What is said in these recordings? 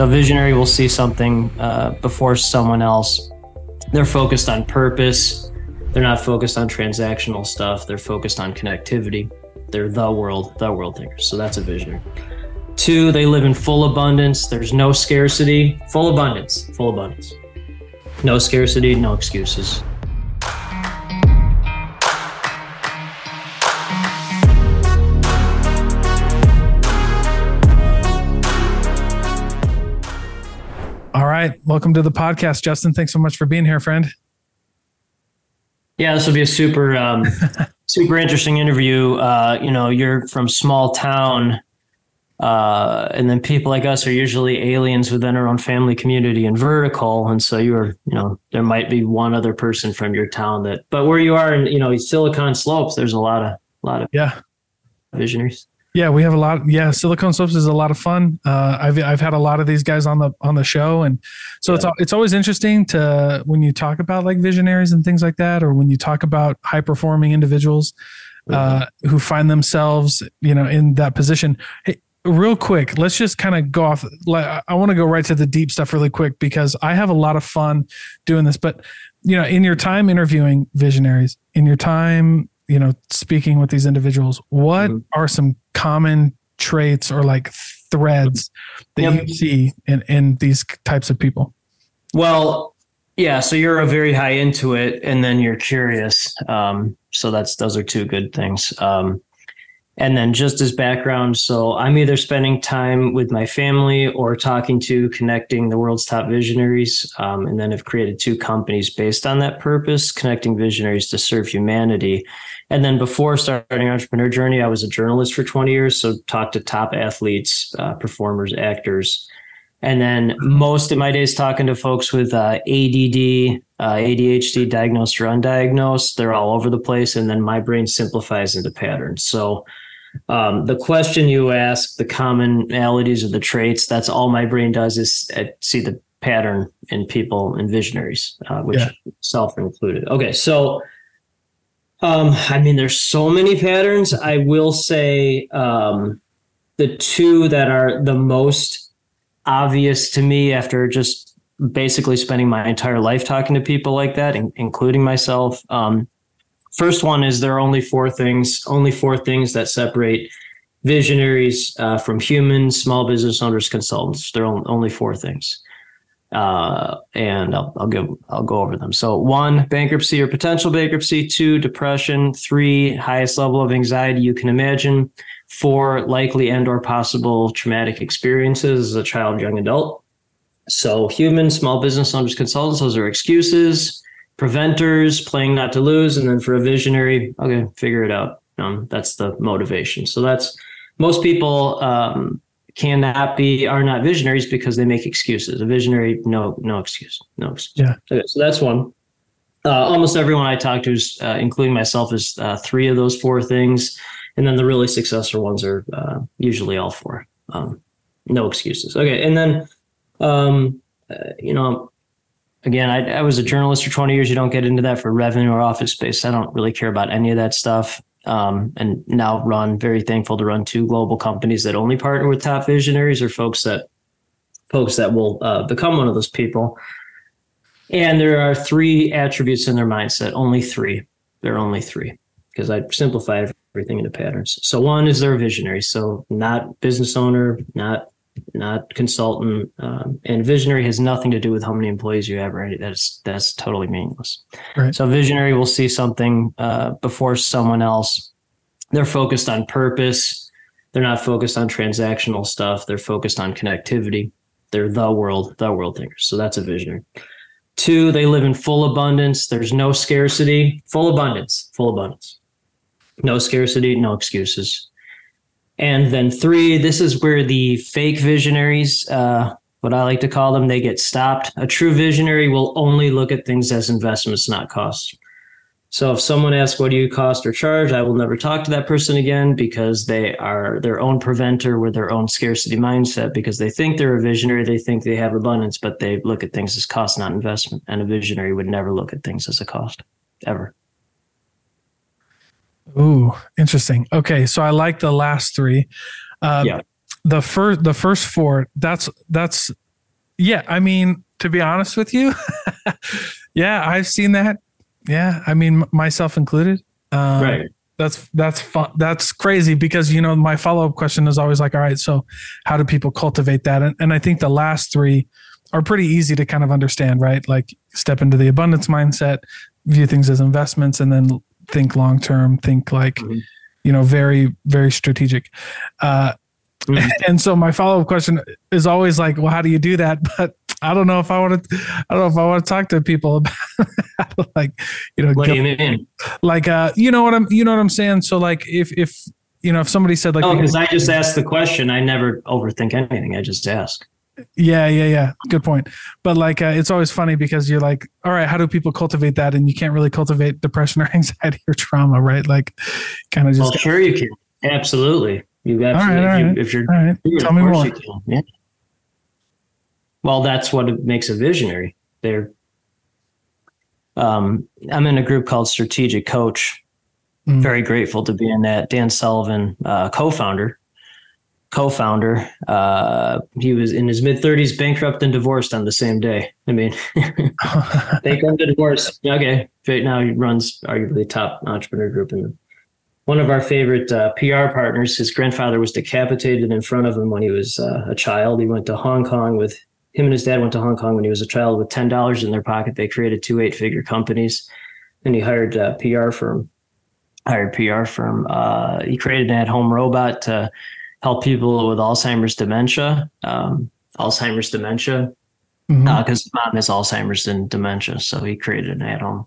So, visionary will see something uh, before someone else. They're focused on purpose. They're not focused on transactional stuff. They're focused on connectivity. They're the world, the world thinkers. So, that's a visionary. Two, they live in full abundance. There's no scarcity. Full abundance, full abundance. No scarcity, no excuses. Right. Welcome to the podcast, Justin. Thanks so much for being here, friend. Yeah, this will be a super, um, super interesting interview. Uh, you know, you're from small town, uh, and then people like us are usually aliens within our own family community and vertical. And so you're, you know, there might be one other person from your town that, but where you are in, you know, Silicon Slopes, there's a lot of, a lot of yeah visionaries. Yeah, we have a lot. Yeah, Silicon Slopes is a lot of fun. Uh, I've I've had a lot of these guys on the on the show, and so yeah. it's it's always interesting to when you talk about like visionaries and things like that, or when you talk about high performing individuals uh, mm-hmm. who find themselves, you know, in that position. Hey, real quick, let's just kind of go off. I want to go right to the deep stuff really quick because I have a lot of fun doing this. But you know, in your time interviewing visionaries, in your time you know speaking with these individuals what mm-hmm. are some common traits or like threads that yep. you see in in these types of people well yeah so you're a very high into it and then you're curious um, so that's those are two good things um, and then just as background, so I'm either spending time with my family or talking to connecting the world's top visionaries. Um, and then have created two companies based on that purpose, connecting visionaries to serve humanity. And then before starting entrepreneur journey, I was a journalist for 20 years. So talked to top athletes, uh, performers, actors. And then most of my days talking to folks with uh, ADD, uh, ADHD, diagnosed or undiagnosed. They're all over the place. And then my brain simplifies into patterns. So um, the question you ask, the commonalities of the traits, that's all my brain does is uh, see the pattern in people and visionaries, uh, which yeah. self included. Okay, so um, I mean, there's so many patterns. I will say um, the two that are the most obvious to me after just basically spending my entire life talking to people like that, in, including myself. Um, First one is there are only four things, only four things that separate visionaries uh, from humans, small business owners, consultants. There are only four things. Uh, and I'll, I'll go I'll go over them. So one, bankruptcy or potential bankruptcy. Two, depression. Three, highest level of anxiety you can imagine. Four, likely and or possible traumatic experiences as a child, young adult. So human, small business owners, consultants. Those are excuses preventers, playing not to lose, and then for a visionary, okay, figure it out. Um, that's the motivation. So that's most people um, cannot be are not visionaries because they make excuses. A visionary, no, no excuse, no excuse. Yeah. Okay, so that's one. Uh, almost everyone I talk to, is, uh, including myself, is uh, three of those four things, and then the really successful ones are uh, usually all four. Um, no excuses. Okay, and then um, uh, you know again, I, I, was a journalist for 20 years. You don't get into that for revenue or office space. I don't really care about any of that stuff. Um, and now run very thankful to run two global companies that only partner with top visionaries or folks that folks that will uh, become one of those people. And there are three attributes in their mindset. Only three. There are only three because I simplified everything into patterns. So one is they're visionary. So not business owner, not not consultant. Um, and visionary has nothing to do with how many employees you have, right? That's that's totally meaningless. Right. So visionary will see something uh, before someone else. They're focused on purpose. They're not focused on transactional stuff. They're focused on connectivity. They're the world, the world thinkers. So that's a visionary. Two, they live in full abundance. There's no scarcity. Full abundance. Full abundance. No scarcity. No excuses. And then three, this is where the fake visionaries, uh, what I like to call them, they get stopped. A true visionary will only look at things as investments, not costs. So if someone asks, what do you cost or charge? I will never talk to that person again because they are their own preventer with their own scarcity mindset because they think they're a visionary. They think they have abundance, but they look at things as cost, not investment. And a visionary would never look at things as a cost ever. Ooh, interesting. Okay, so I like the last three. Uh, yeah. The first, the first four. That's that's Yeah, I mean, to be honest with you, yeah, I've seen that. Yeah, I mean, myself included. Um, right. That's that's fun. That's crazy because you know my follow up question is always like, all right, so how do people cultivate that? And, and I think the last three are pretty easy to kind of understand, right? Like step into the abundance mindset, view things as investments, and then think long term. Think like, mm-hmm. you know, very very strategic. Uh, mm-hmm. And so my follow up question is always like, well, how do you do that? But I don't know if I want to. I don't know if I want to talk to people about like you know. What do you mean? Like uh, you know what I'm. You know what I'm saying. So like if if you know if somebody said like, oh, because I just asked the question. I never overthink anything. I just ask. Yeah, yeah, yeah. Good point. But like, uh, it's always funny because you're like, all right, how do people cultivate that? And you can't really cultivate depression or anxiety or trauma, right? Like, kind of just. Well, sure you can. Absolutely. You absolutely. All right, all right. If, you, are all right. Tell me more. Yeah. Well, that's what makes a visionary. They're um, I'm in a group called Strategic Coach. Mm. Very grateful to be in that. Dan Sullivan, uh, co-founder, co-founder. Uh, he was in his mid 30s, bankrupt and divorced on the same day. I mean, bankrupt and divorced. Okay, right now he runs arguably top entrepreneur group in one of our favorite uh, PR partners. His grandfather was decapitated in front of him when he was uh, a child. He went to Hong Kong with him and his dad went to Hong Kong when he was a child with ten dollars in their pocket. They created two eight-figure companies, and he hired a PR firm. Hired PR firm. Uh, he created an at-home robot to help people with Alzheimer's dementia. Um, Alzheimer's dementia, because mm-hmm. uh, mom has Alzheimer's and dementia, so he created an at-home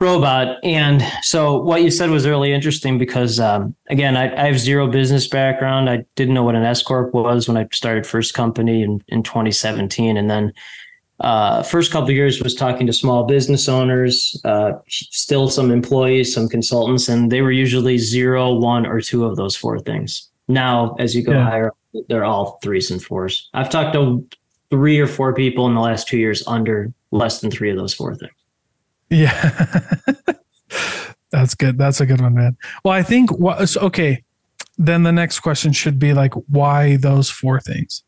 robot. And so what you said was really interesting because, um, again, I, I, have zero business background. I didn't know what an S corp was when I started first company in, in 2017, and then uh, first couple years was talking to small business owners, uh, still some employees, some consultants, and they were usually zero, one, or two of those four things. Now, as you go yeah. higher, they're all threes and fours. I've talked to three or four people in the last two years under less than three of those four things. Yeah. That's good. That's a good one, man. Well, I think what okay. Then the next question should be like, why those four things?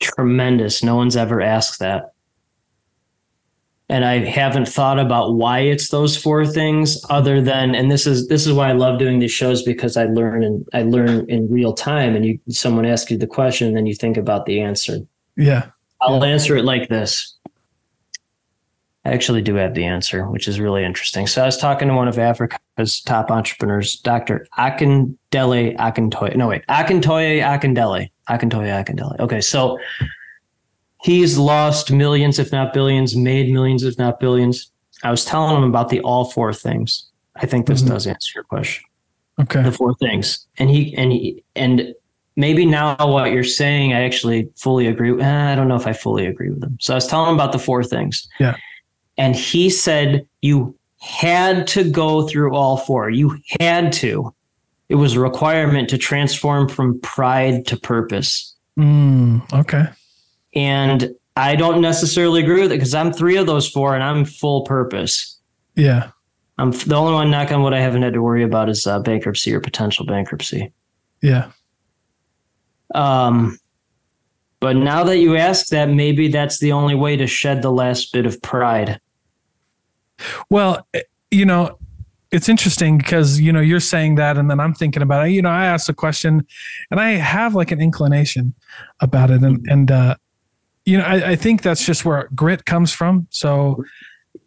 Tremendous. No one's ever asked that. And I haven't thought about why it's those four things other than and this is this is why I love doing these shows because I learn and I learn in real time and you someone asks you the question and then you think about the answer. Yeah. I'll yeah. answer it like this I actually do have the answer, which is really interesting. So I was talking to one of Africa's top entrepreneurs, Dr. Akindele Akintoye. No, wait, Akintoye Akindele. Akintoye Akindele. Okay, so he's lost millions, if not billions, made millions, if not billions. I was telling him about the all four things. I think this mm-hmm. does answer your question. Okay. The four things. And he and he and maybe now what you're saying, I actually fully agree. With, eh, I don't know if I fully agree with him. So I was telling him about the four things. Yeah. And he said you had to go through all four. You had to. It was a requirement to transform from pride to purpose. Mm, okay. And I don't necessarily agree with it because I'm three of those four and I'm full purpose. Yeah. I'm the only one knock on what I haven't had to worry about is uh, bankruptcy or potential bankruptcy. Yeah. Um, but now that you ask that, maybe that's the only way to shed the last bit of pride. Well, eh, you know, it's interesting because you know you're saying that, and then I'm thinking about it. You know, I asked a question, and I have like an inclination about it, and and uh, you know, I, I think that's just where grit comes from. So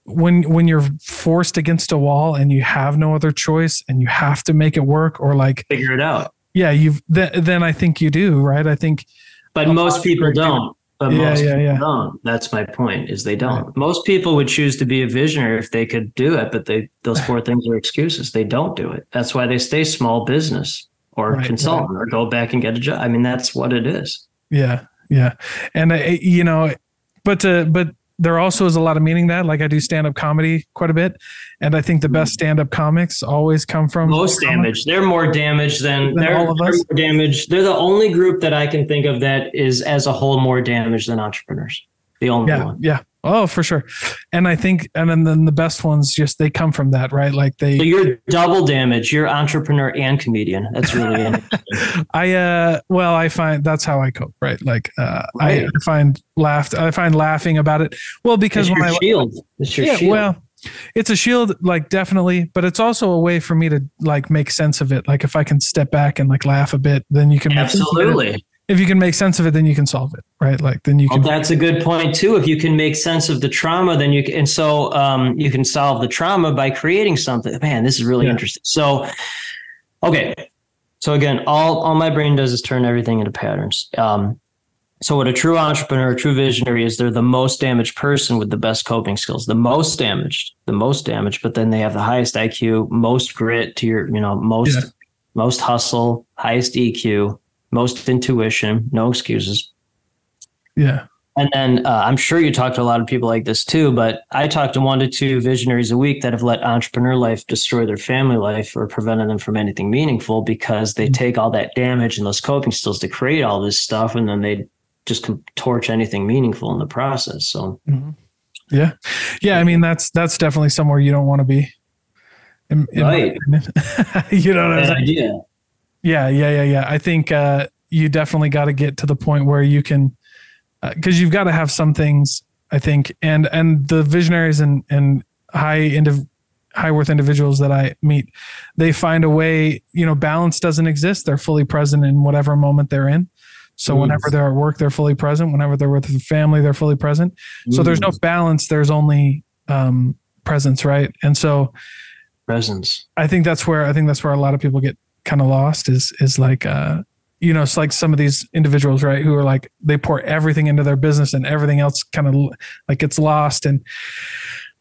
when when you're forced against a wall and you have no other choice and you have to make it work or like figure it out yeah you've th- then i think you do right i think but most people don't but yeah, most yeah, people yeah. don't. That's my point. Is they don't. Right. Most people would choose to be a visionary if they could do it, but they those four things are excuses. They don't do it. That's why they stay small business or right, consultant right. or go back and get a job. I mean, that's what it is. Yeah, yeah, and uh, you know, but to but there also is a lot of meaning that. Like i do stand-up comedy quite a bit and i think the best mm-hmm. stand-up comics always come from most damage they're more damaged than, than they're, all of us. they're more damaged. They're the only group that i can think of that is as a whole more damaged than entrepreneurs The only yeah, one. yeah. Oh, for sure. And I think, and then, then the best ones just they come from that, right? Like they. So you're double damage. You're entrepreneur and comedian. That's really. I uh, well, I find that's how I cope, right? Like uh, I, Right. I find laughed, I find laughing about it. Well, because It's when your I shield. It's your yeah, shield. well, it's a shield, like definitely, but it's also a way for me to like make sense of it. Like if I can step back and like laugh a bit, then you can make sense of it. Absolutely. If you can make sense of it, then you can solve it, right? Like then you Well, can. that's a good point too. If you can make sense of the trauma, then you can, and so um, you can solve the trauma by creating something. Man, this is really Yeah. interesting. So, okay, so again, all all my brain does is turn everything into patterns. Um, so, what a true entrepreneur, a true visionary is, they're the most damaged person with the best coping skills. The most damaged, the most damaged, but then they have the highest IQ, most grit to your, you know, most Yeah. most hustle, highest EQ, most intuition, no excuses. yeah, And then uh, I'm sure you talk to a lot of people like this too, but I talk to one to two visionaries a week that have let entrepreneur life destroy their family life or prevented them from anything meaningful because they take all that damage and those coping skills to create all this stuff, and then they just can torch anything meaningful in the process. So yeah, yeah. I mean, that's that's definitely somewhere you don't want to be. In- in Right. you know what I'm saying? idea. Yeah, yeah, yeah, yeah. I think uh, you definitely got to get to the point where you can, because you've got to have some things. I think, and and the visionaries and and high indiv- high worth individuals that I meet, they find a way. You know, balance doesn't exist. They're fully present in whatever moment they're in. So Mm. whenever they're at work, they're fully present. Whenever they're with their family, they're fully present. So there's no Mm, balance. There's only um, presence, right? And so presence. I think that's where I think that's where a lot of people get kind of lost is is like uh you know it's like some of these individuals right who are like they pour everything into their business and everything else kind of like gets lost and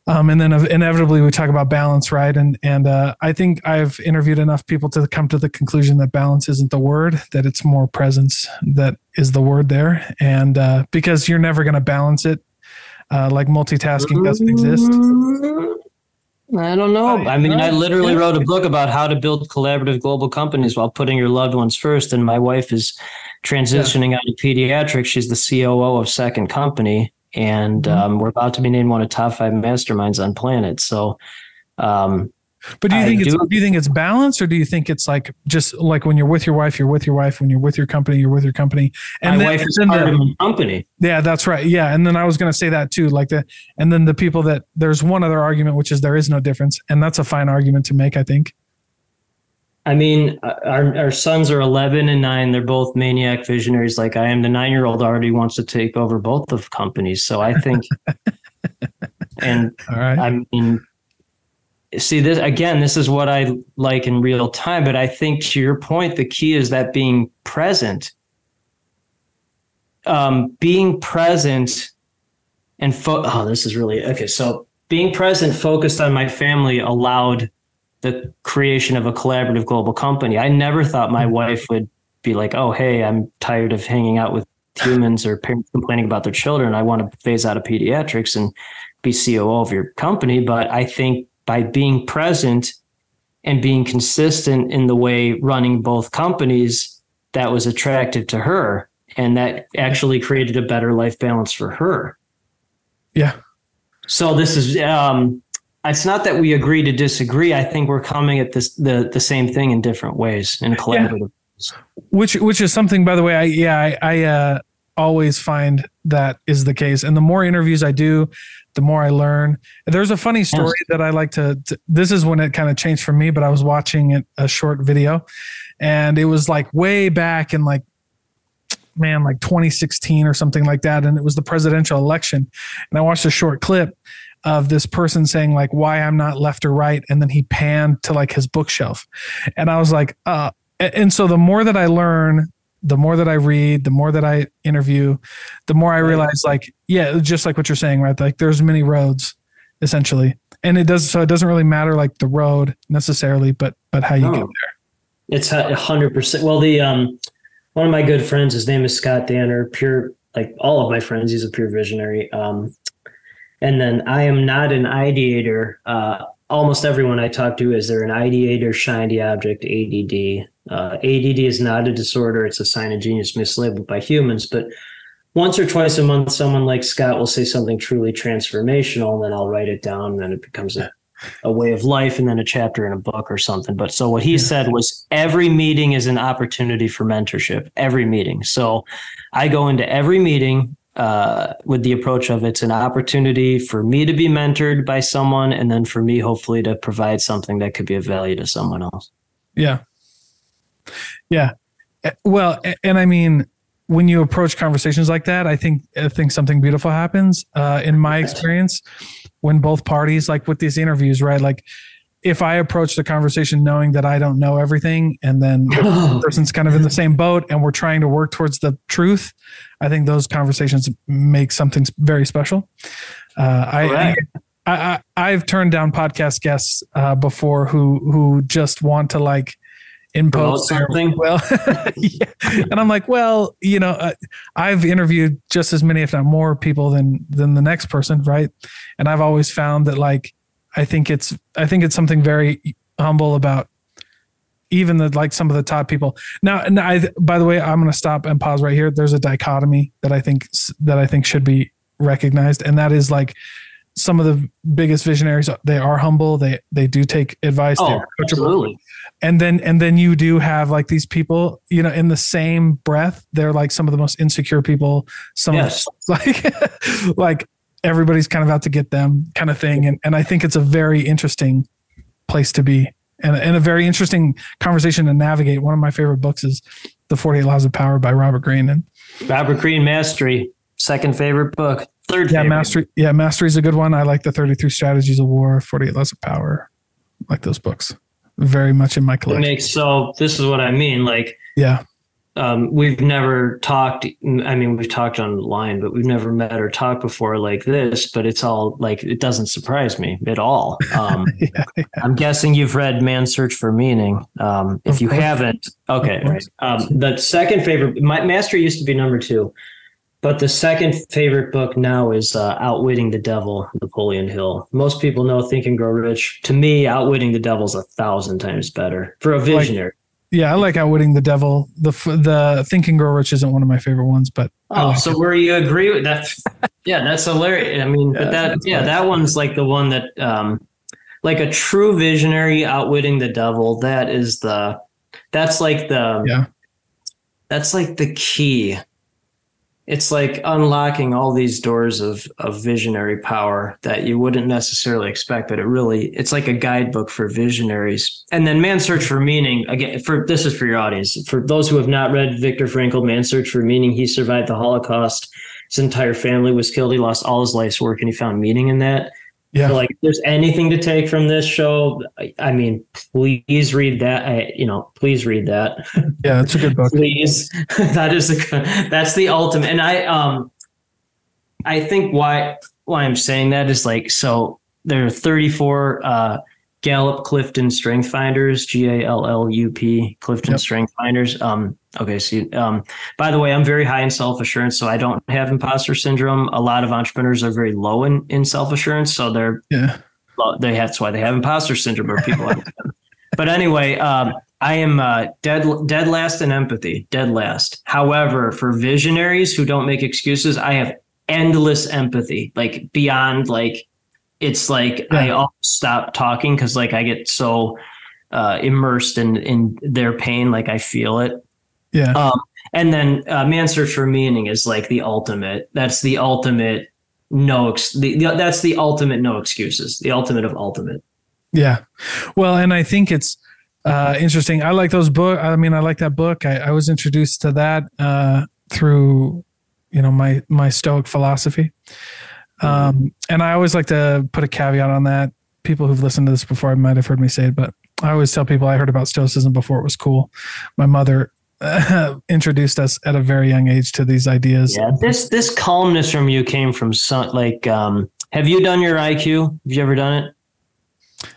um and then inevitably we talk about balance right and and uh I think I've interviewed enough people to come to the conclusion that balance isn't the word that it's more presence that is the word there and uh because you're never going to balance it uh like multitasking doesn't exist I don't know. I mean, I literally wrote a book about how to build collaborative global companies while putting your loved ones first. And my wife is transitioning out of pediatrics. She's the COO of Second Company, and Mhm. um, we're about to be named one of top five masterminds on planet. So, um, But do you I think it's do- do you think it's balance or do you think it's like just like when you're with your wife, you're with your wife. When you're with your company, you're with your company. my then- wife is part the- of my company. yeah, that's right. Yeah, and then I was going to say that too. Like the and then the people that there's one other argument which is there is no difference, and that's a fine argument to make. I think. I mean, uh, our our sons are eleven and nine. They're both maniac visionaries, like I am. The nine year old already wants to take over both of companies. So I think, and right. I mean, see this again. This is what I like in real time. But I think to your point, the key is that being present, um, being present, and fo- oh, this is really okay. So being present, focused on my family, allowed the creation of a collaborative global company. I never thought my wife would be like, "Oh, hey, I'm tired of hanging out with humans or parents complaining about their children. I want to phase out of pediatrics and be COO of your company." But I think by being present and being consistent in the way running both companies, that was attractive to her, and that actually created a better life balance for her. Yeah. So this is um it's not that we agree to disagree. I think we're coming at this the the same thing in different ways in collaborative. which which is something by the way i yeah i, I uh, always find that is the case and the more interviews i do the more i learn. There's a funny story that i like to, to this is when it kind of changed for me but i was watching it, a short video and it was like way back in like man like 2016 or something like that and it was the presidential election and i watched a short clip of this person saying like why i'm not left or right and then he panned to like his bookshelf. And i was like uh and and so the more that I learn, the more that I read, the more that I interview, the more I realize like, yeah, just like what you're saying, right? Like there's many roads essentially. And it does so it doesn't really matter like the road necessarily, but but how you get there. It's a hundred percent. Well, the um, one of my good friends, his name is Scott Danner. Pure, like all of my friends, he's a pure visionary. Um, and then I am not an ideator. Uh, almost everyone I talk to is they're an ideator, shiny object, ADD. Uh, ADD is not a disorder; it's a sign of genius mislabeled by humans. But once or twice a month, someone like Scott will say something truly transformational, and then I'll write it down, and then it becomes a, a way of life, and then a chapter in a book or something. But so what he said was every meeting is an opportunity for mentorship, every meeting. So I go into every meeting uh, with the approach of it's an opportunity for me to be mentored by someone, and then for me, hopefully, to provide something that could be of value to someone else. Yeah. Yeah. Eh, Well, and I mean, when you approach conversations like that, I think I think something beautiful happens. Uh, in my experience, when both parties, like with these interviews, right? Like, if I approach the conversation knowing that I don't know everything, and then the person's kind of in the same boat, and we're trying to work towards the truth, I think those conversations make something very special. Uh, I, I. I, I I've turned down podcast guests uh, before who who just want to like impose something? Well, yeah. and I'm like, well, you know, uh, I've interviewed just as many, if not more, people than than the next person, right? And I've always found that like I think it's I think it's something very humble about even the like some of the top people. Now, and I by the way, I'm going to stop and pause right here. There's a dichotomy that I think that I think should be recognized, and that is like some of the biggest visionaries. They are humble. They they do take advice. Oh, absolutely. And then and then you do have like these people you know in the same breath they're like some of the most insecure people some Yes. of like like everybody's kind of out to get them kind of thing and and i think it's a very interesting place to be and, and a very interesting conversation to navigate one of my favorite books is the 48 laws of power by robert greene and Robert Greene Mastery, second favorite book. Third yeah favorite. mastery yeah mastery is a good one i like the 33 strategies of war 48 laws of power I like those books very much in my It collection makes so. This is what I mean. Like yeah um, we've never talked. I mean, we've talked online, but we've never met or talked before like this. But it's all like it doesn't surprise me at all. Um, yeah, yeah. I'm guessing you've read Man's Search for Meaning. Um, if you haven't, okay, right. Um, the second favorite, my Master used to be number two, but the second favorite book now is uh, Outwitting the Devil, Napoleon Hill. Most people know Think and Grow Rich. To me, Outwitting the Devil is a thousand times better for a visionary. Yeah, I like Outwitting the Devil. The the Think and Grow Rich isn't one of my favorite ones, but Oh, like so it. where you agree with that? Yeah, that's hilarious. I mean, Yeah, but that yeah, nice. that one's like the one that um like a true visionary outwitting the devil. That is the that's like the Yeah. that's like the key. It's like unlocking all these doors of of visionary power that you wouldn't necessarily expect, but it really it's like a guidebook for visionaries. And then Man's Search for Meaning, again, for this is for your audience. For those who have not read Viktor Frankl, Man's Search for Meaning, he survived the Holocaust. His entire family was killed. He lost all his life's work and he found meaning in that. Yeah, So, like, if there's anything to take from this show, I, I mean, please read that. I, you know, please read that. yeah, it's a good book. please that is a that's the ultimate and i um i think why why i'm saying that is like so there are 34 uh gallup clifton strength finders g-a-l-l-u-p clifton Yep. strength finders um okay so um by the way i'm very high in self-assurance so i don't have imposter syndrome a lot of entrepreneurs are very low in in self-assurance so they're Yeah, they that's why they have imposter syndrome or people like. But anyway, um, I am uh, dead dead last in empathy, dead last. However, for visionaries who don't make excuses, I have endless empathy, like beyond like it's like I Yeah. almost stop talking because like I get so uh, immersed in in their pain, like I feel it. yeah, Um, and then uh, Man Search for Meaning is like the ultimate. That's the ultimate no. Ex- the, the, that's the ultimate no excuses. The ultimate of ultimate. yeah. Well, and I think it's uh, interesting. I like those book. I mean, I like that book. I, I was introduced to that uh, through, you know, my my Stoic philosophy. Um, and I always like to put a caveat on that. People who've listened to this before might have heard me say it, but I always tell people I heard about Stoicism before it was cool. My mother introduced us at a very young age to these ideas. Yeah, this this calmness from you came from some like. Um, have you done your IQ? Have you ever done it?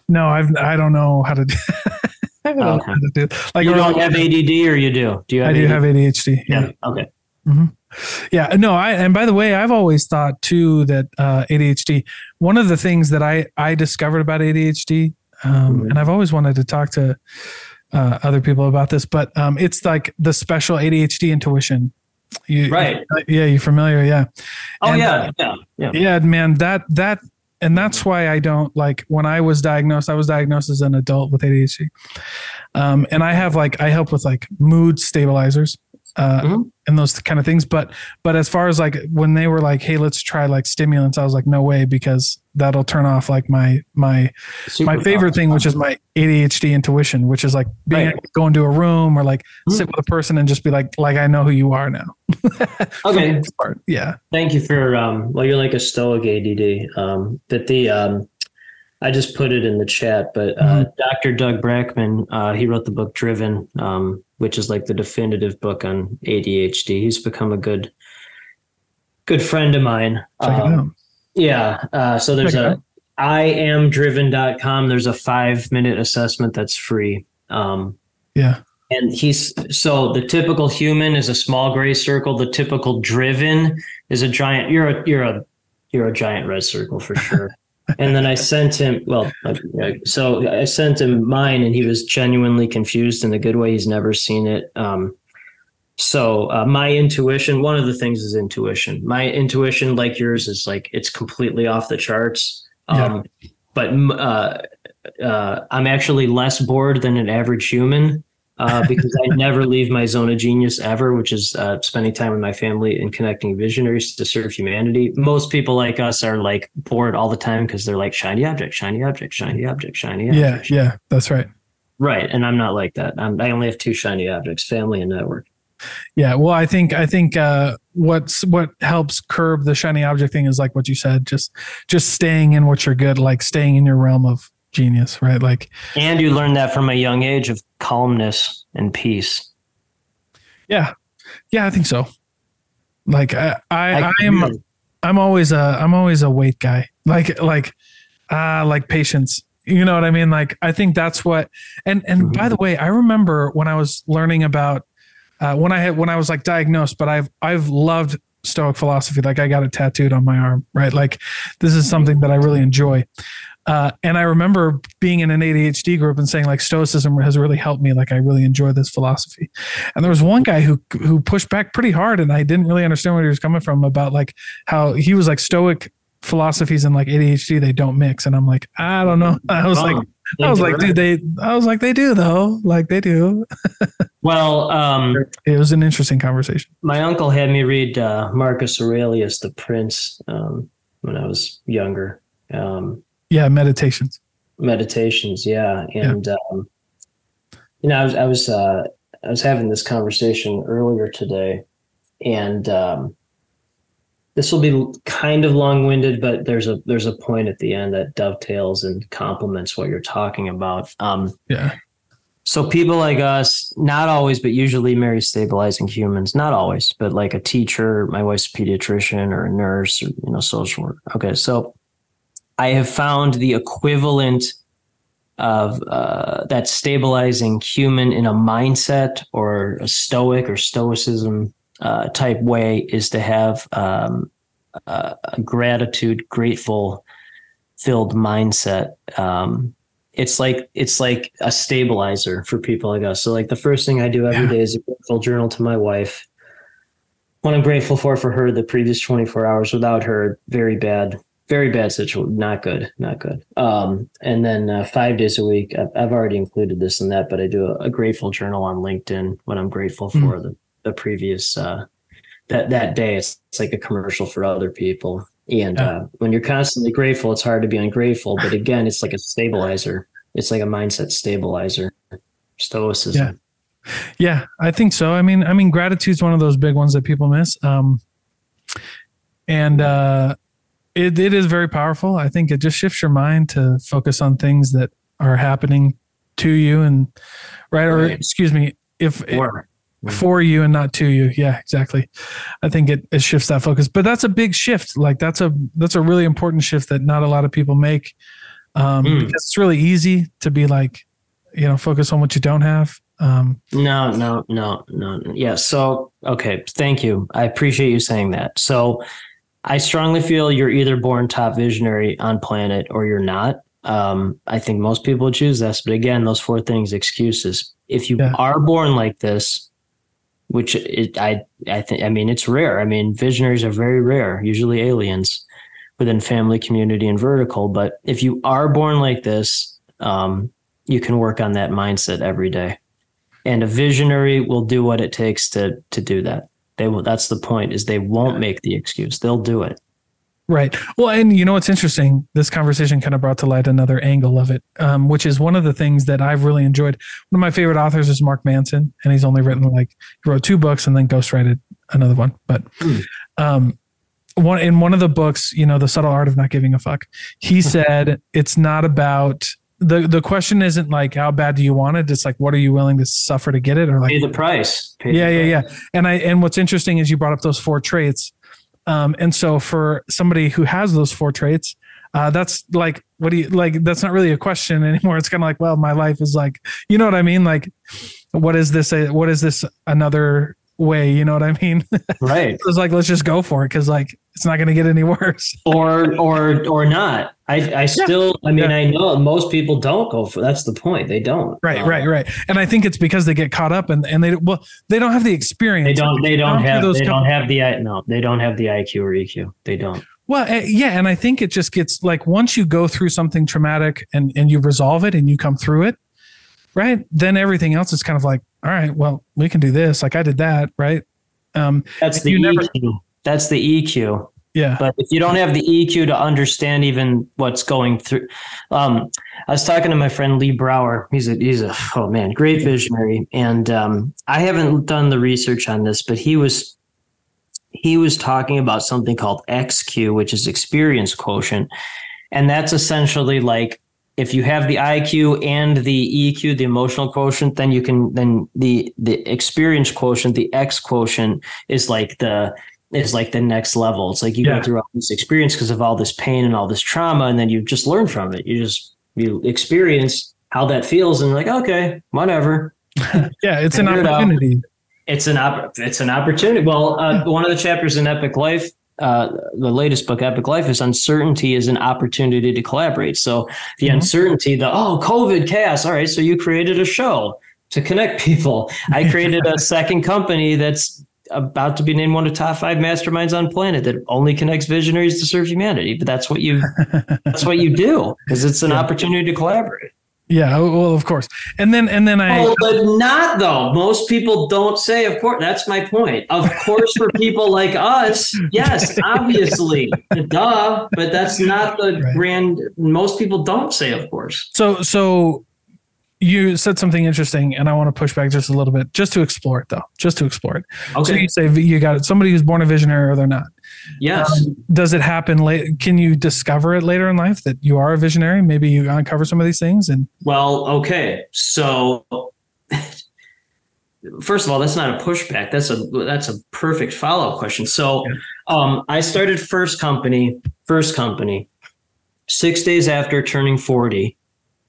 No, I've I don't know how to do. I don't know how to do. Like you don't have ADD, or you do? Do you have? I do ADD? have ADHD. Yeah. Yeah. Okay. Yeah. No, I and by the way, I've always thought too that uh, ADHD. One of the things that I I discovered about ADHD, um, Mhm. and I've always wanted to talk to uh, other people about this, but um, it's like the special ADHD intuition. You, Right. Yeah, you're familiar. Yeah. Oh And- yeah, yeah, yeah. Yeah, man, that that and that's why I don't like when I was diagnosed, I was diagnosed as an adult with ADHD. Um, and I have like I help with like mood stabilizers. Uh, Mhm. and those kind of things. But but as far as like when they were like, hey, let's try like stimulants, I was like, no way, because that'll turn off like my my my favorite thing, which is my ADHD intuition, which is like being Right. able to go into a room or like Mhm. sit with a person and just be like, like I know who you are now. Okay. Yeah. Thank you for um well you're like a stoic ADD. Um but the um I just put it in the chat, but uh Dr. Doug Brackmann, uh he wrote the book Driven, um, which is like the definitive book on ADHD. He's become a good good friend of mine. Check it Um, out. Yeah. Uh, so there's Check a out. iamdriven.com. There's a five minute assessment that's free. Um, Yeah. and he's so the typical human is a small gray circle. The typical driven is a giant. You're a you're a you're a giant red circle for sure. and then I sent him. Well, so I sent him mine, and he was genuinely confused in a good way. He's never seen it. Um, so uh, my intuition. One of the things is intuition. My intuition, like yours, is like it's completely off the charts. Um, But uh, uh, I'm actually less bored than an average human uh, because I never leave my zone of genius ever, which is uh, spending time with my family and connecting visionaries to serve humanity. Most people like us are like bored all the time because they're like shiny object, shiny object, shiny object, shiny Yeah. object. Yeah. That's right. Right. And I'm not like that. I'm, I only have two shiny objects, family and network. Yeah, well, I think I think uh, what's what helps curb the shiny object thing is like what you said, just just staying in what you're good, like staying in your realm of genius, right? Like, And you learn that from a young age of calmness and peace. yeah, yeah, I think so. Like, I I, I am I'm always a I'm always a wait guy. Like like uh like patience. You know what I mean? Like I think that's what and and by the way, I remember when I was learning about uh when I had when I was like diagnosed, but I've I've loved stoic philosophy. Like I got it tattooed on my arm, right? Like this is something that I really enjoy. Uh, and I remember being in an ADHD group and saying like stoicism has really helped me. Like I really enjoy this philosophy. And there was one guy who who pushed back pretty hard, and I didn't really understand where he was coming from about like how he was like stoic philosophies and like ADHD they don't mix. And I'm like I don't know. I was like I was like dude they I was like they do though like they do. well, um, It was an interesting conversation. my uncle had me read uh, Marcus Aurelius, The Prince, um, when I was younger. Um, Yeah, meditations. meditations, yeah, and um, you know, I was I was uh, I was having this conversation earlier today, and um, this will be kind of long-winded, but there's a there's a point at the end that dovetails and complements what you're talking about. Um, Yeah. So people like us, not always, but usually marry stabilizing humans. Not always, but like a teacher, my wife's a pediatrician or a nurse or you know, social work. Okay. So I have found the equivalent of uh, that stabilizing human in a mindset or a stoic or stoicism uh, type way is to have um, a, a gratitude, grateful filled mindset. Um, it's like it's like a stabilizer for people like us. So like the first thing I do every Yeah. day is a grateful journal to my wife. What I'm grateful for for her the previous 24 hours without her, very bad, very bad situation, not good, not good. Um, and then uh, five days a week, I've, I've already included this and that, but I do a, a grateful journal on LinkedIn. What I'm grateful Mm. for the the previous uh, that that day. It's, it's like a commercial for other people. And Yeah. uh, when you're constantly grateful, it's hard to be ungrateful. But again, it's like a stabilizer. It's like a mindset stabilizer. Stoicism. Yeah. Yeah, I think so. I mean, I mean, gratitude's one of those big ones that people miss. Um, and uh, it it is very powerful. I think it just shifts your mind to focus on things that are happening to you and right, or Right. excuse me, if Or- for you and not to you. Yeah, exactly. I think it, it shifts that focus, but that's a big shift. Like that's a that's a really important shift that not a lot of people make. Um, Mm. because it's really easy to be like, you know, focus on what you don't have. Um, No, no, no, no. no. Yeah. So, okay. Thank you. I appreciate you saying that. So, I strongly feel you're either born top visionary on planet or you're not. Um, I think most people choose this, but again, those four things excuses. If you Yeah. are born like this, which it, I I think I mean it's rare. I mean visionaries are very rare, usually aliens within family, community, and vertical. But if you are born like this, um, you can work on that mindset every day. And a visionary will do what it takes to to do that. They will. That's the point. Is they won't make the excuse. They'll do it. Right. Well, and you know what's interesting? This conversation kind of brought to light another angle of it, um, which is one of the things that I've really enjoyed. One of my favorite authors is Mark Manson, and he's only written like he wrote two books and then ghostwrited another one. But Hmm. um, one in one of the books, you know, the subtle art of not giving a fuck. He said it's not about the the question isn't like how bad do you want it. It's like what are you willing to suffer to get it, or like Pay the price. Pay the yeah, yeah, price. yeah. And I and what's interesting is you brought up those four traits. Um, and so for somebody who has those four traits, uh, that's like what do you like? That's not really a question anymore. It's kind of like, well, my life is like, you know what I mean? Like, what is this? A, what is this another way? You know what I mean? Right. it's like let's just go for it because like it's not going to get any worse. or or or not. I I still I mean Yeah. I know most people don't go for that's the point. They don't. Right, Um, right, right. And I think it's because they get caught up and and they well they don't have the experience. They don't they don't have those they don't have the I no, they don't have the IQ or EQ. They don't. Well, uh, yeah, and I think it just gets like once you go through something traumatic and and you resolve it and you come through it, right? Then everything else is kind of like, all right, well, we can do this. Like I did that, right? Um, That's the You never- EQ. That's the EQ. yeah, But if you don't have the EQ to understand even what's going through, um, I was talking to my friend Lee Brower. He's a he's a oh man, great visionary. And um, I haven't done the research on this, but he was he was talking about something called XQ, which is experience quotient, and that's essentially like if you have the IQ and the EQ, the emotional quotient, then you can then the the experience quotient, the X quotient is like the is like the next level. It's like you Yeah. go through all this experience because of all this pain and all this trauma, and then you just learn from it. You just you experience how that feels, and like, okay, whatever. yeah, it's an Figure it opportunity. It's an op- it's an opportunity. Well, uh, one of the chapters in Epic Life, uh, the latest book, Epic Life, is uncertainty is an opportunity to collaborate. So the Mhm. uncertainty, the oh COVID chaos. All right, so you created a show to connect people. I created a second company that's about to be named one of top five masterminds on planet that only connects visionaries to serve humanity. But that's what you that's what you do because it's an Yeah. opportunity to collaborate. Yeah, oh, well, of course. And then and then I Oh, but not though. Most people don't say, of course. That's my point. Of course, for people like us, yes, obviously, duh. But that's not the Right. grand. Most people don't say, of course. so so you said something interesting, and I want to push back just a little bit, just to explore it though, just to explore it. Okay. So you say you got it. Somebody who's born a visionary or they're not. yes. Um, does it happen late? Can you discover it later in life that you are a visionary? Maybe you uncover some of these things and Well, okay. So, first of all, that's not a pushback. That's a that's a perfect follow up question. So, um, I started first company, first company, six days after turning forty.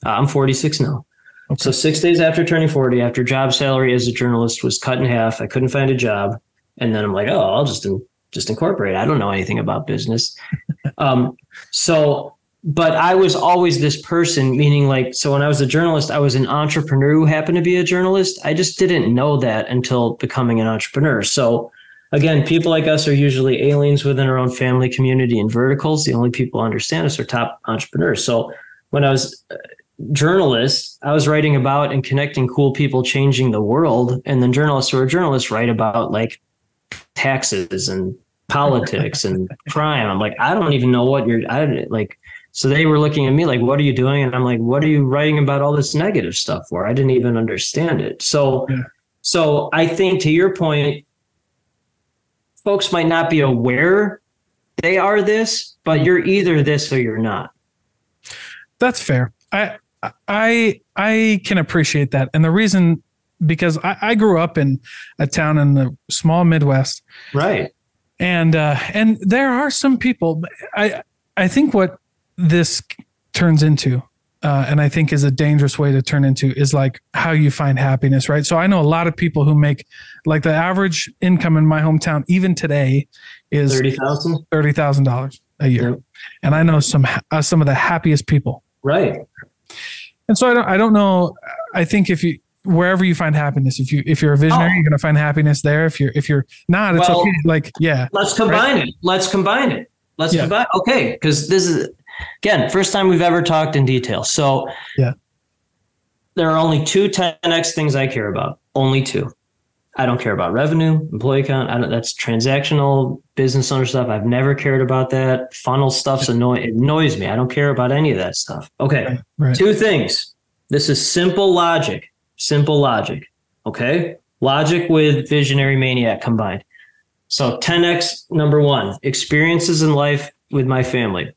Uh, I'm 46 now. Okay. So six days after turning 40, after job salary as a journalist was cut in half, I couldn't find a job, and then I'm like, oh, I'll just just incorporate. I don't know anything about business. um, so but I was always this person, meaning like, so when I was a journalist, I was an entrepreneur who happened to be a journalist. I just didn't know that until becoming an entrepreneur. So again, people like us are usually aliens within our own family, community, and verticals. The only people who understand us are top entrepreneurs. So when I was journalist, I was writing about and connecting cool people changing the world. And then journalists who are journalists write about like taxes and politics and crime. I'm like, I don't even know what you're I like so they were looking at me like, what are you doing? And I'm like, what are you writing about all this negative stuff for? I didn't even understand it. So Yeah. so I think to your point, folks might not be aware they are this, but mm-hmm. you're either this or you're not. that's fair. I I I can appreciate that. And the reason because I, I grew up in a town in the small Midwest Right. and uh and there are some people I I think what this turns into uh, and I think is a dangerous way to turn into is like how you find happiness, right? So I know a lot of people who make like the average income in my hometown, even today, is Thirty thousand? thirty thousand dollars a year, Yep. and I know some uh, some of the happiest people. Right. And so I don't I don't know. I think if you wherever you find happiness. If you if you're a visionary, Oh. you're gonna find happiness there. If you're if you're not, it's Well- okay. Like yeah, Let's combine it. Let's combine it. Let's Yeah. combine. Okay, because this is again first time we've ever talked in detail. So Yeah. there are only two 10x things I care about. Only two. I don't care about revenue, employee count. I don't, that's transactional business owner stuff. I've never cared about that. Funnel stuff's annoying. It annoys me. I don't care about any of that stuff. Okay. right, right. Two things. This is simple logic. Simple logic. Okay. Logic with visionary maniac combined. So 10x number one experiences in life with my family.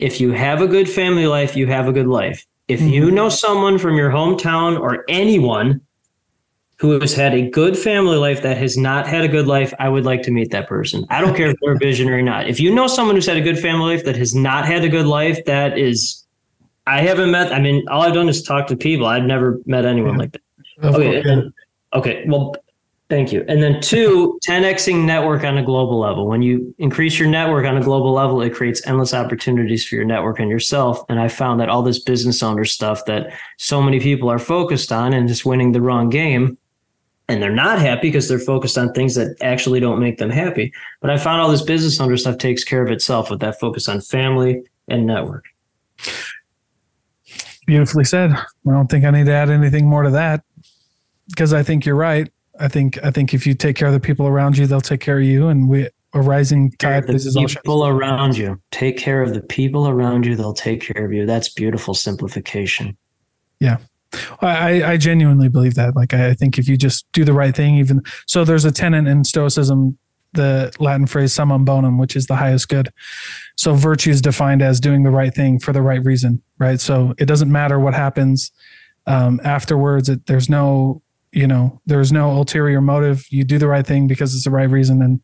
If you have a good family life, you have a good life. If you mm-hmm. know someone from your hometown or anyone who has had a good family life that has not had a good life, I would like to meet that person. I don't care if they're visionary or not. If you know someone who's had a good family life that has not had a good life, that is I haven't met. I mean, all I've done is talk to people. I've never met anyone like that. Okay. course, yeah. then- okay. Well, thank you. And then two, 10xing network on a global level. When you increase your network on a global level, it creates endless opportunities for your network and yourself. And I found that all this business owner stuff that so many people are focused on and just winning the wrong game. And they're not happy because they're focused on things that actually don't make them happy. But I found all this business owner stuff takes care of itself with that focus on family and network. Beautifully said. I don't think I need to add anything more to that because I think you're right. I think I think if you take care of the people around you, they'll take care of you. And we a rising tide. the This is all. people around you. Take care of the people around you. They'll take care of you. That's beautiful simplification. I, I genuinely believe that. Like, I think if you just do the right thing, even so, there's a tenet in Stoicism, the Latin phrase summum bonum, which is the highest good. So, virtue is defined as doing the right thing for the right reason, right? So, it doesn't matter what happens um, afterwards. It, there's no, you know, there's no ulterior motive. You do the right thing because it's the right reason, and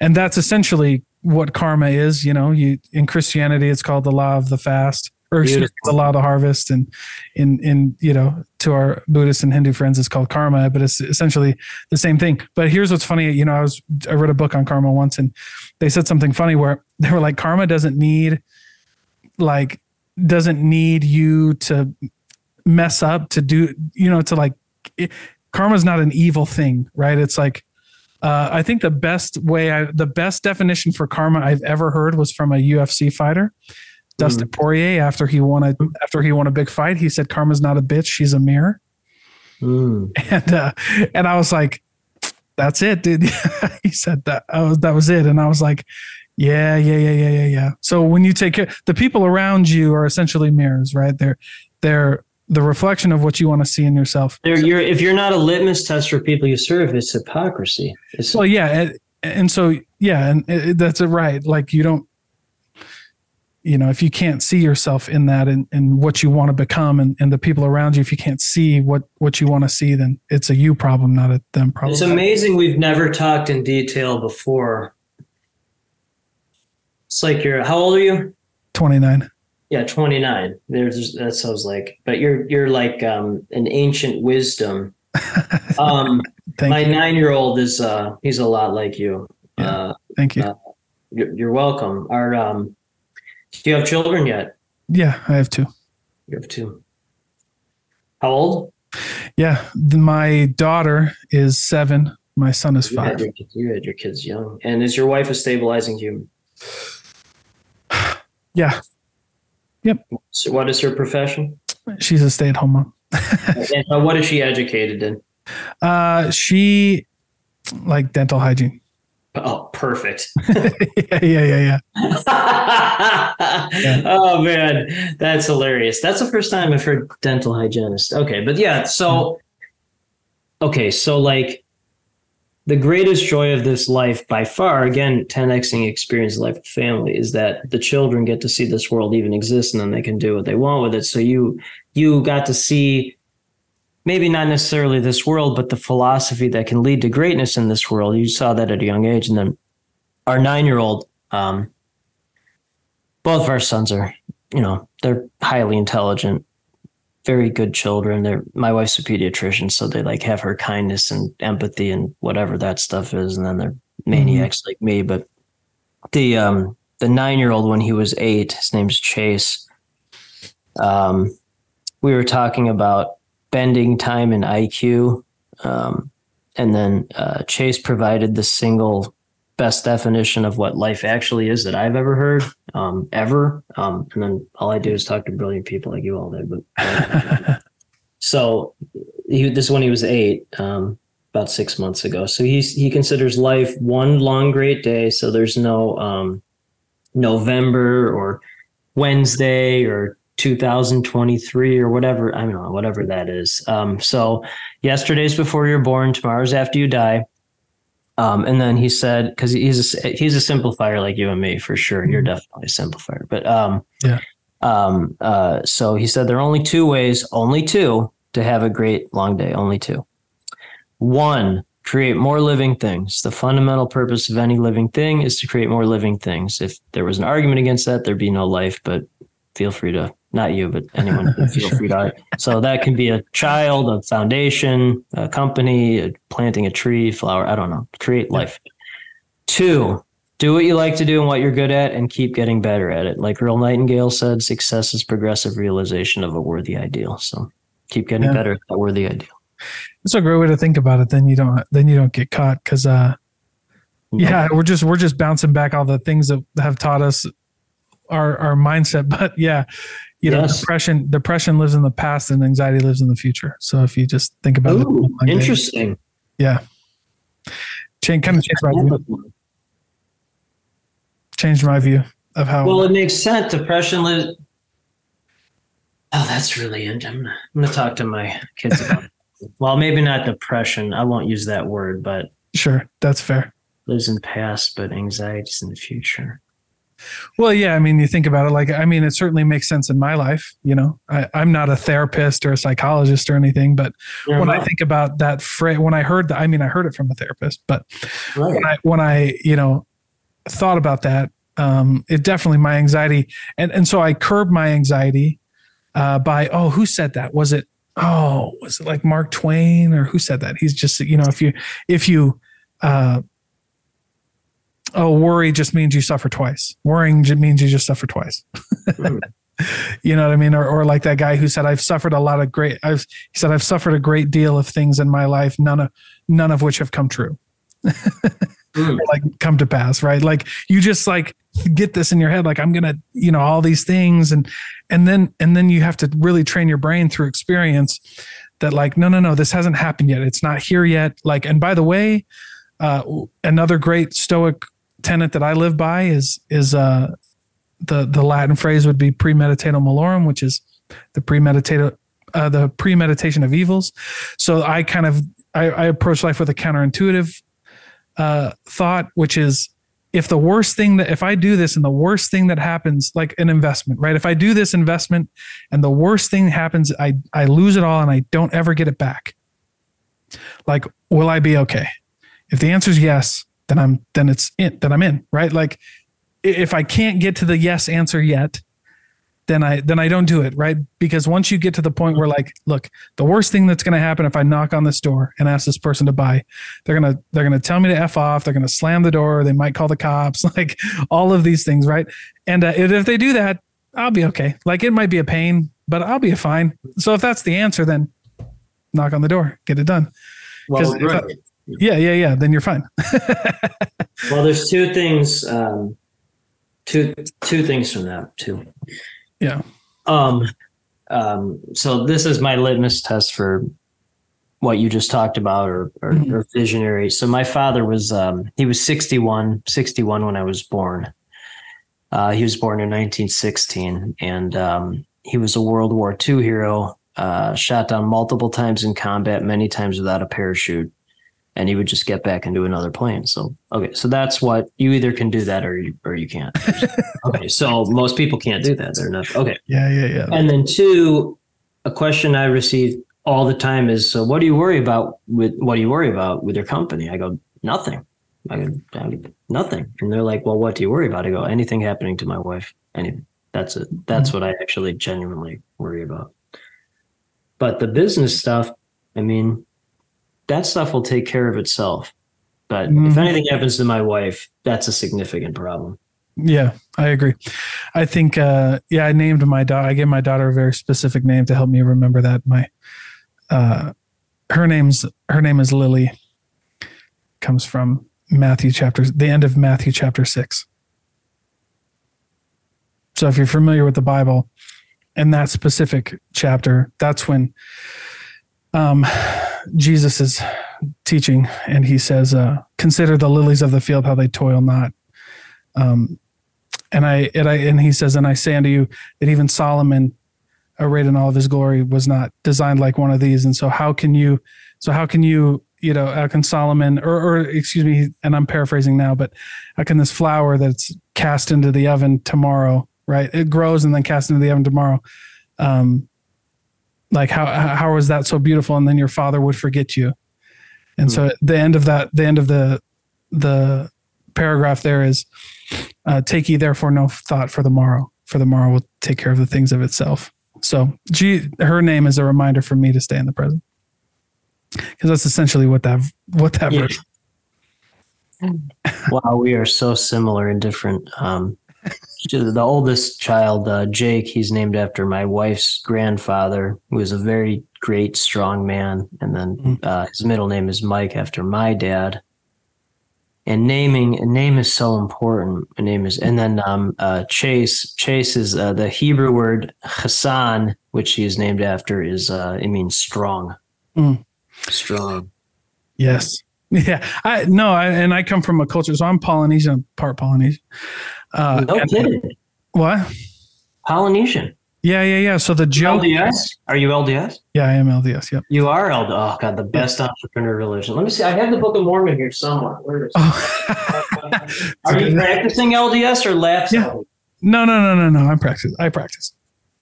and that's essentially what karma is. You know, you in Christianity, it's called the law of the fast, or excuse me, Beautiful. the law of the harvest, and in in you know to our Buddhist and Hindu friends, it's called karma, but it's essentially the same thing. But here's what's funny. You know, I was I read a book on karma once, and they said something funny where they were like, karma doesn't need like doesn't need you to mess up to do you know to like it, karma's not an evil thing right it's like uh, I think the best way, I, the best definition for karma I've ever heard was from a UFC fighter, Dustin Poirier. After he won a after he won a big fight, he said, "Karma's not a bitch; she's a mirror." Mm. And uh, and I was like, "That's it, dude." he said that. I was that was it, and I was like, "Yeah, yeah, yeah, yeah, yeah, yeah." So when you take care, the people around you are essentially mirrors, right? They're they're the reflection of what you want to see in yourself. There, you're, if you're not a litmus test for people you serve, it's hypocrisy. It's, Well, yeah, and, and so yeah, and it, it- that's it, right. Like you don't, you know, if you can't see yourself in that and, and what you want to become, and, and the people around you, if you can't see what what you want to see, then it's a you problem, not a them problem. it's amazing we've never talked in detail before. It's like you're, how old are you? Twenty nine. Yeah, 29. There's, that sounds like, but you're, you're like um, an ancient wisdom. Um, Thank my you. nine year old is, uh, he's a lot like you. Yeah. Uh, Thank you. uh, you're, you're welcome. Our, um, do you have children yet? yeah, I have two. You have two. How old? Yeah, the, my daughter is seven. My son is You had, five. your, you had your kids young. And is your wife a stabilizing human? Yeah, Yep. So what is her profession? she's a stay at home mom. and what is she educated in? Uh, she like dental hygiene. Oh, perfect. yeah, yeah, yeah, yeah. Oh man, that's hilarious. That's the first time I've heard dental hygienist. Okay, but yeah, so okay, so like the greatest joy of this life by far, again, 10xing experience life with family, is that the children get to see this world even exist and then they can do what they want with it. So you you got to see maybe not necessarily this world, but the philosophy that can lead to greatness in this world. You saw that at a young age. And then our nine year old, um, both of our sons are, you know, they're highly intelligent, very good children. They're my wife's a pediatrician, so they like have her kindness and empathy and whatever that stuff is. And then they're maniacs like me. But the um the nine year old when he was eight, his name's Chase. Um we were talking about spending time in IQ. Um, and then uh, Chase provided the single best definition of what life actually is that I've ever heard, um, ever. Um, and then all I do is talk to brilliant people like you all did. But so he, this is when he was eight, um, about six months ago. So he's he considers life one long great day. So there's no um, November or Wednesday or 2023 or whatever. I don't know, whatever that is. Um, so yesterday's before you're born, tomorrow's after you die. Um, and then he said, because he's a, he's a simplifier like you and me for sure. You're Mm-hmm. definitely a simplifier, but um, Yeah. Um, uh, so he said there are only two ways, only two, to have a great long day. Only two. One, create more living things. The fundamental purpose of any living thing is to create more living things. If there was an argument against that, there'd be no life. But feel free to not you, but anyone feel free to. So that can be a child, a foundation, a company, planting a tree, flower. I don't know. Create life. Two, do what you like to do and what you're good at, and keep getting better at it. Like Earl Nightingale said, success is progressive realization of a worthy ideal. So keep getting Yeah. better at that worthy ideal. It's a great way to think about it. Then you don't then you don't get caught because uh yeah we're just we're just bouncing back all the things that have taught us our our mindset. But yeah, you know Yes. depression depression lives in the past and anxiety lives in the future. So if you just think about it, Ooh, that, interesting. yeah, change kind of change my view, changed my view of how Well, it makes sense. Depression lives. Oh, that's really. I'm gonna, I'm gonna talk to my kids about. it. Well, maybe not depression. I won't use that word, but sure that's fair. lives in the past, but anxieties in the future. Well, yeah, I mean, you think about it like, I mean, it certainly makes sense in my life. You know, I, I'm not a therapist or a psychologist or anything, but when I think about that phrase, when I heard that, I mean, I heard it from a therapist, but right. when I, when I, you know, thought about that, um, it definitely my anxiety, and and so I curbed my anxiety uh, by, oh, who said that? Was it, oh, was it like Mark Twain or who said that? He's just, you know, if you, if you, uh, oh, worry just means you suffer twice. Worrying means you just suffer twice. Hmm. you know what I mean? Or, or like that guy who said, I've suffered a lot of great, I've, he said, I've suffered a great deal of things in my life, none of, none of which have come true. Hmm. like come to pass right like you just like get this in your head like i'm gonna you know all these things and and then and then you have to really train your brain through experience that like no no no this hasn't happened yet it's not here yet like and by the way uh another great stoic tenet that i live by is is uh the the latin phrase would be premeditatum malorum which is the premeditative uh, the premeditation of evils so i kind of I, I approach life with a counterintuitive uh, thought, which is if the worst thing that if I do this and the worst thing that happens, like an investment, right? If I do this investment and the worst thing happens, I I lose it all and I don't ever get it back. Like, will I be okay? If the answer is yes, then I'm then it's in then I'm in, right? Like if I can't get to the yes answer yet, then I then I don't do it, right? Because once you get to the point where like, look, the worst thing that's going to happen if I knock on this door and ask this person to buy, they're gonna they're gonna tell me to f off. They're gonna slam the door. They might call the cops. Like all of these things, right? And uh, if they do that, I'll be okay. Like it might be a pain, but I'll be fine. So if that's the answer, then knock on the door, get it done. Well, 'Cause if I- right. Yeah, yeah, yeah. Then you're fine. well, there's two things. Um, two two things from that too. Yeah. Um, um, so this is my litmus test for what you just talked about or, or, Mhm. or visionary. So my father was, um, he was 61, 61 when I was born. Uh, he was born in 1916 and, um, he was a World War II hero, uh, shot down multiple times in combat, many times without a parachute. And he would just get back into another plane. So, okay. So that's what you either can do that or you, or you can't. okay. So most people can't do that. They're not, okay. Yeah, yeah, yeah. And then two, a question I receive all the time is, so what do you worry about with what do you worry about with your company? I go, nothing. I go, I go, nothing. And they're like, well, what do you worry about? I go, anything happening to my wife. Anything. That's it. That's what I actually genuinely worry about. But the business stuff, I mean, that stuff will take care of itself. But if Mhm. anything happens to my wife, that's a significant problem. Yeah, I agree. I think, uh, yeah, I named my daughter, I gave my daughter a very specific name to help me remember that. My, uh, her name's her name is Lily. Comes from Matthew chapter the end of Matthew chapter six. So if you're familiar with the Bible, in that specific chapter, that's when um, Jesus is teaching, and he says, uh, "Consider the lilies of the field, how they toil not." Um, and I, and I, and he says, "And I say unto you that even Solomon, arrayed in all of his glory, was not designed like one of these." And so, how can you? So how can you? You know, how can Solomon, or, or excuse me, and I'm paraphrasing now, but how can this flower that's cast into the oven tomorrow, right? It grows and then cast into the oven tomorrow. Um, like how how was that so beautiful? And then your father would forget you. And so at the end of that, the end of the the paragraph there is, uh, take ye therefore no thought for the morrow, for the morrow will take care of the things of itself. So G, her name is a reminder for me to stay in the present, because that's essentially what that what that Yeah. verse. wow, we are so similar and different. Um, the oldest child, uh, Jake, he's named after my wife's grandfather, who was a very great, strong man. And then Mm. uh, his middle name is Mike after my dad. And naming, a name is so important. A name is, and then um, uh, Chase. Chase is uh, the Hebrew word Hassan, which he is named after. Is uh, it means strong, Mm. strong. Yes. Yeah. I no, I, and I come from a culture, so I'm Polynesian, part Polynesian. Uh, no kidding. what? Polynesian. Yeah, yeah, yeah. So the joke. LDS? Are you LDS? Yeah, I am LDS. Yep. You are LDS. Oh God, the best entrepreneur religion. Let me see. I have the Book of Mormon here somewhere. Where is it? Oh. Are you practicing LDS or lapsed? Yeah. LDS? no, no, no, no, no. I practice. I practice.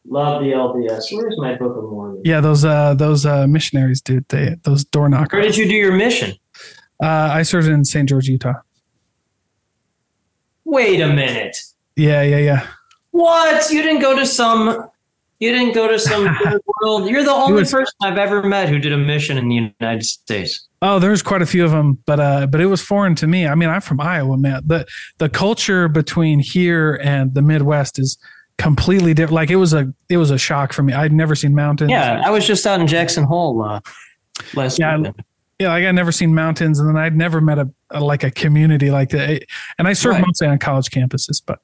Love the LDS. Where's my Book of Mormon? Yeah, those uh those uh missionaries, dude. They those door knockers. Where did you do your mission? Uh, I served in St. George, Utah. Wait a minute. Yeah, yeah, yeah. What? You didn't go to some. You didn't go to some world. You're the only was- person I've ever met who did a mission in the United States. Oh, there's quite a few of them, but uh, but it was foreign to me. I mean, I'm from Iowa, man. the The culture between here and the Midwest is completely different. Like it was a it was a shock for me. I'd never seen mountains. Yeah, I was just out in Jackson Hole uh, last Yeah, weekend. Yeah. Like I'd never seen mountains, and then I'd never met a, a like a community like that. And I served Right. mostly on college campuses, but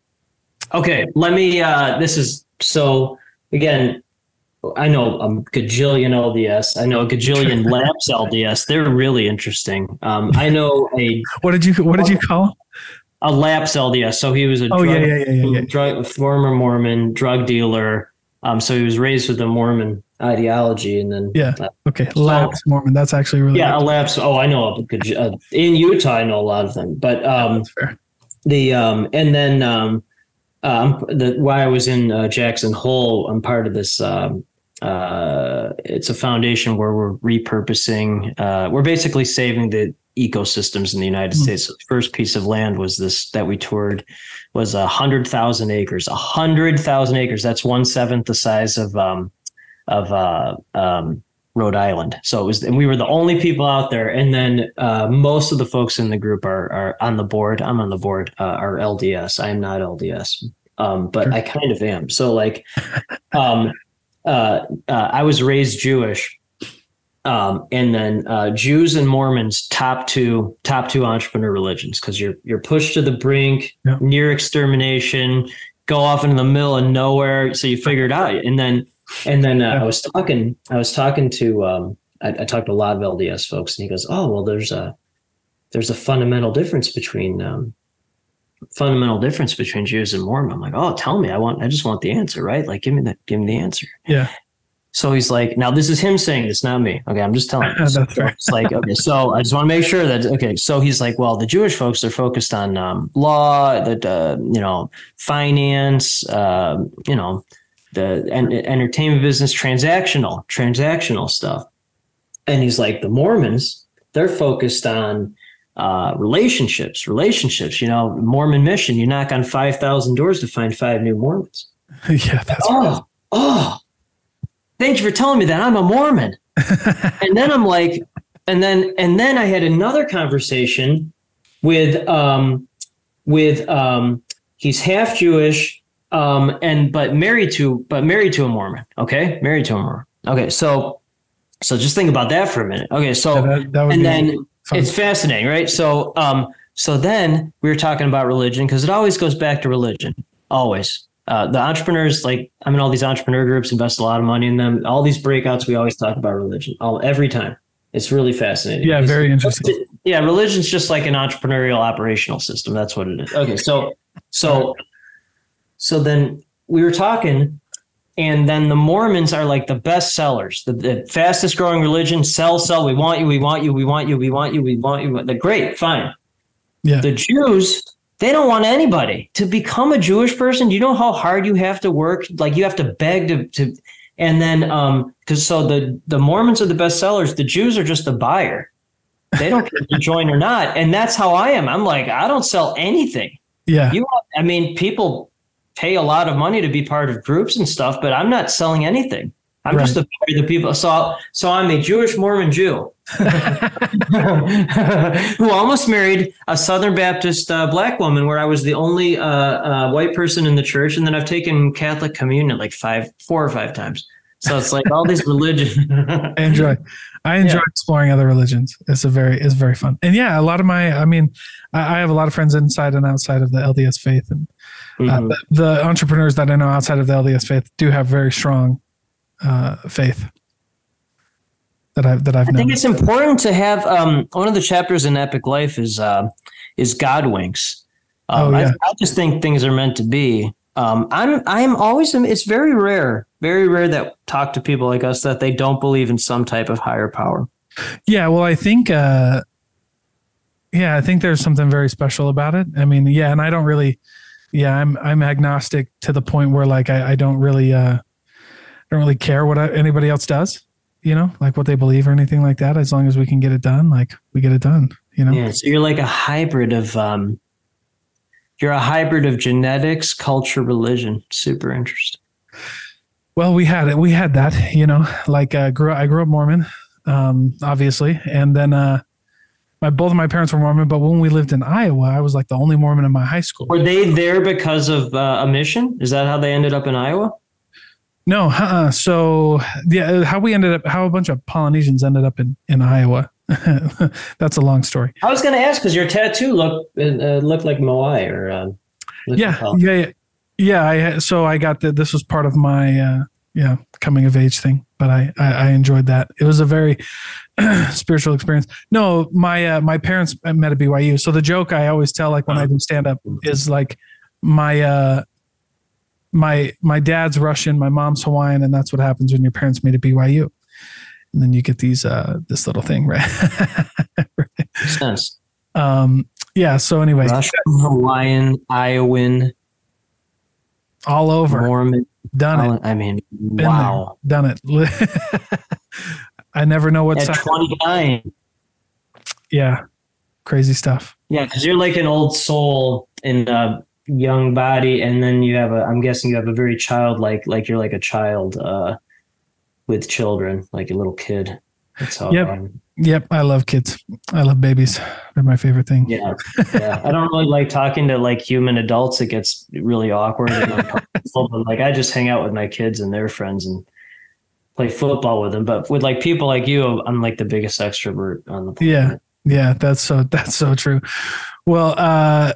Okay, let me. Uh, this is so again. I know a gajillion LDS. I know a gajillion Labs LDS. They're really interesting. Um, I know a what did you what did you call? a Labs LDS. So he was a Oh drug, yeah, yeah, yeah, yeah, yeah. drug former Mormon drug dealer. Um, so he was raised with a Mormon ideology, and then Yeah. uh, Okay, Labs Mormon. That's actually really yeah, a good. Labs. Oh, I know a gaj- uh, in Utah. I know a lot of them, but um, the um and then um um the why I was in uh, Jackson Hole I'm part of this um uh it's a foundation where we're repurposing uh we're basically saving the ecosystems in the United Hmm. States so the first piece of land was this that we toured was a hundred thousand acres a hundred thousand acres that's one seventh the size of um of uh um Rhode Island. So it was, and we were the only people out there. And then uh, most of the folks in the group are are on the board. I'm on the board. Uh, are LDS. I am not LDS, um, but Sure. I kind of am. So like, um, uh, uh, I was raised Jewish, um, and then uh, Jews and Mormons top two top two entrepreneur religions because you're you're pushed to the brink, near extermination, go off into the middle of nowhere. So you figure it out, and then and then uh. I was talking I was talking to um, I, I talked to a lot of LDS folks, and he goes, "Oh well, there's a there's a fundamental difference between um, fundamental difference between Jews and Mormon." I'm like, "Oh, tell me. I want. I just want the answer, right? Like, give me that. Give me the answer." Yeah. So he's like, "Now this is him saying this, not me. Okay, I'm just telling you." So. It's like, okay, so I just want to make sure that okay. So he's like, "Well, the Jewish folks are focused on um, law, that uh, you know, finance, um, you know." The en- entertainment business, transactional, transactional stuff, and he's like the Mormons. They're focused on uh, relationships, relationships. You know, Mormon mission. You knock on five thousand doors to find five new Mormons. yeah, that's Oh, oh! Thank you for telling me that. I'm a Mormon. and then I'm like, and then and then I had another conversation with um with um he's half Jewish um and but married to but married to a Mormon. Okay, married to a Mormon. Okay, so so just think about that for a minute. Okay, so Yeah, that- that and then fun. it's fascinating, right? So um so then we were talking about religion because it always goes back to religion. Always. Uh, the entrepreneurs, like I'm in all these entrepreneur groups, invest a lot of money in them. All these breakouts, we always talk about religion. All every time. It's really fascinating. yeah, It's- very interesting. yeah, religion's just like an entrepreneurial operational system. That's what it is. Okay, so so so then we were talking, and then the Mormons are like the best sellers, the, the fastest growing religion. Sell, sell. We want you. We want you. We want you. We want you. We want you. They're great. Fine. Yeah. The Jews, they don't want anybody to become a Jewish person. Do you know how hard you have to work? Like you have to beg to to, and then um because so the the Mormons are the best sellers. The Jews are just the buyer. They don't care if you join or not, and that's how I am. I'm like I don't sell anything. Yeah. You, I mean, people pay a lot of money to be part of groups and stuff, but I'm not selling anything. I'm just the, the people. So, so I'm a Jewish Mormon Jew who almost married a Southern Baptist uh, black woman, where I was the only uh, uh, white person in the church, and then I've taken Catholic communion like five, four or five times. So it's like all these religions. I enjoy. I enjoy Yeah. exploring other religions. It's a very it's very fun. And yeah, a lot of my I mean, I, I have a lot of friends inside and outside of the LDS faith, and uh, Mhm. the, the entrepreneurs that I know outside of the LDS faith do have very strong uh, faith that I've that I've I think it's important to have um, one of the chapters in Epic Life is uh, is God winks. Um, Oh, yeah. I, I just think things are meant to be. Um, I'm I'm always it's very rare, very rare that talk to people like us that they don't believe in some type of higher power. Yeah, well, I think, uh, yeah, I think there's something very special about it. I mean, yeah, and I don't really, yeah, I'm I'm agnostic to the point where like I, I don't really, uh, I don't really care what I, anybody else does, you know, like what they believe or anything like that. As long as we can get it done, like we get it done, you know. Yeah, so you're like a hybrid of um, you're a hybrid of genetics, culture, religion. Super interesting. Well, we had it. We had that, you know, like uh, grew I grew up Mormon, um, obviously, and then uh, my both of my parents were Mormon. But when we lived in Iowa, I was like the only Mormon in my high school. Were they there because of uh, a mission? Is that how they ended up in Iowa? No, uh-uh. so yeah, how we ended up, how a bunch of Polynesians ended up in in Iowa. That's a long story. I was going to ask because your tattoo looked uh, looked like Moai or uh, Yeah, yeah, yeah, yeah. I so I got that. This was part of my uh, yeah coming of age thing, but I I, I enjoyed that. It was a very spiritual experience. No, my uh, my parents met at BYU. So the joke I always tell, like when I do stand up, is like my uh my my dad's Russian, my mom's Hawaiian, and that's what happens when your parents meet at BYU. And then you get these uh this little thing, right? Makes sense. um yeah, so anyway, Russian, Hawaiian, Iowan, all over. Mormon. Done it. I mean, Been wow. there, done it. I never know what's At 29. Yeah. Crazy stuff. Yeah, because you're like an old soul in a young body, and then you have a. I'm guessing you have a very childlike, like you're like a child uh, with children, like a little kid. That's how. Yep. um, Yep, I love kids. I love babies. They're my favorite thing. yeah, yeah. I don't really like talking to like human adults. It gets really awkward. And but like I just hang out with my kids and their friends and play football with them. But with like people like you, I'm like the biggest extrovert on the planet. Yeah. Yeah, that's so that's so true. Well, uh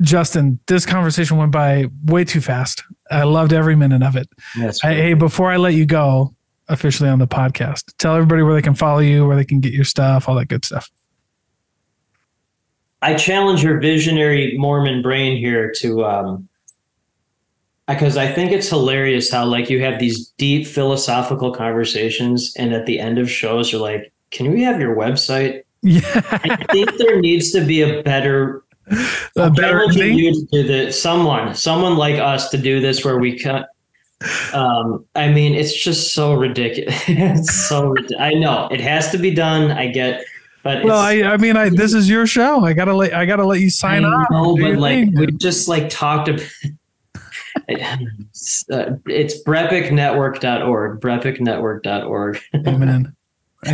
Justin, this conversation went by way too fast. I loved every minute of it. That's I, hey, before I let you go officially on the podcast, tell everybody where they can follow you, where they can get your stuff, all that good stuff. I challenge your visionary Mormon brain here to um because I think it's hilarious how like you have these deep philosophical conversations and at the end of shows you're like, can we have your website? Yeah. I think there needs to be a better A better thing. you to do this. Someone, someone like us to do this where we cut. Um, I mean, it's just so ridiculous. it's so. I know it has to be done. I get, but Well, I, I mean, I this is your show. I gotta let I gotta let you sign I off. know, Do but like thing. we just like talked about. It's, uh, it's brepicnetwork.org, brepicnetwork.org. Amen. Amen.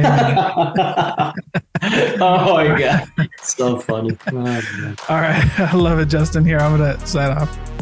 oh my god, so funny. Oh. All right, I love it, Justin. Here, I'm gonna sign off.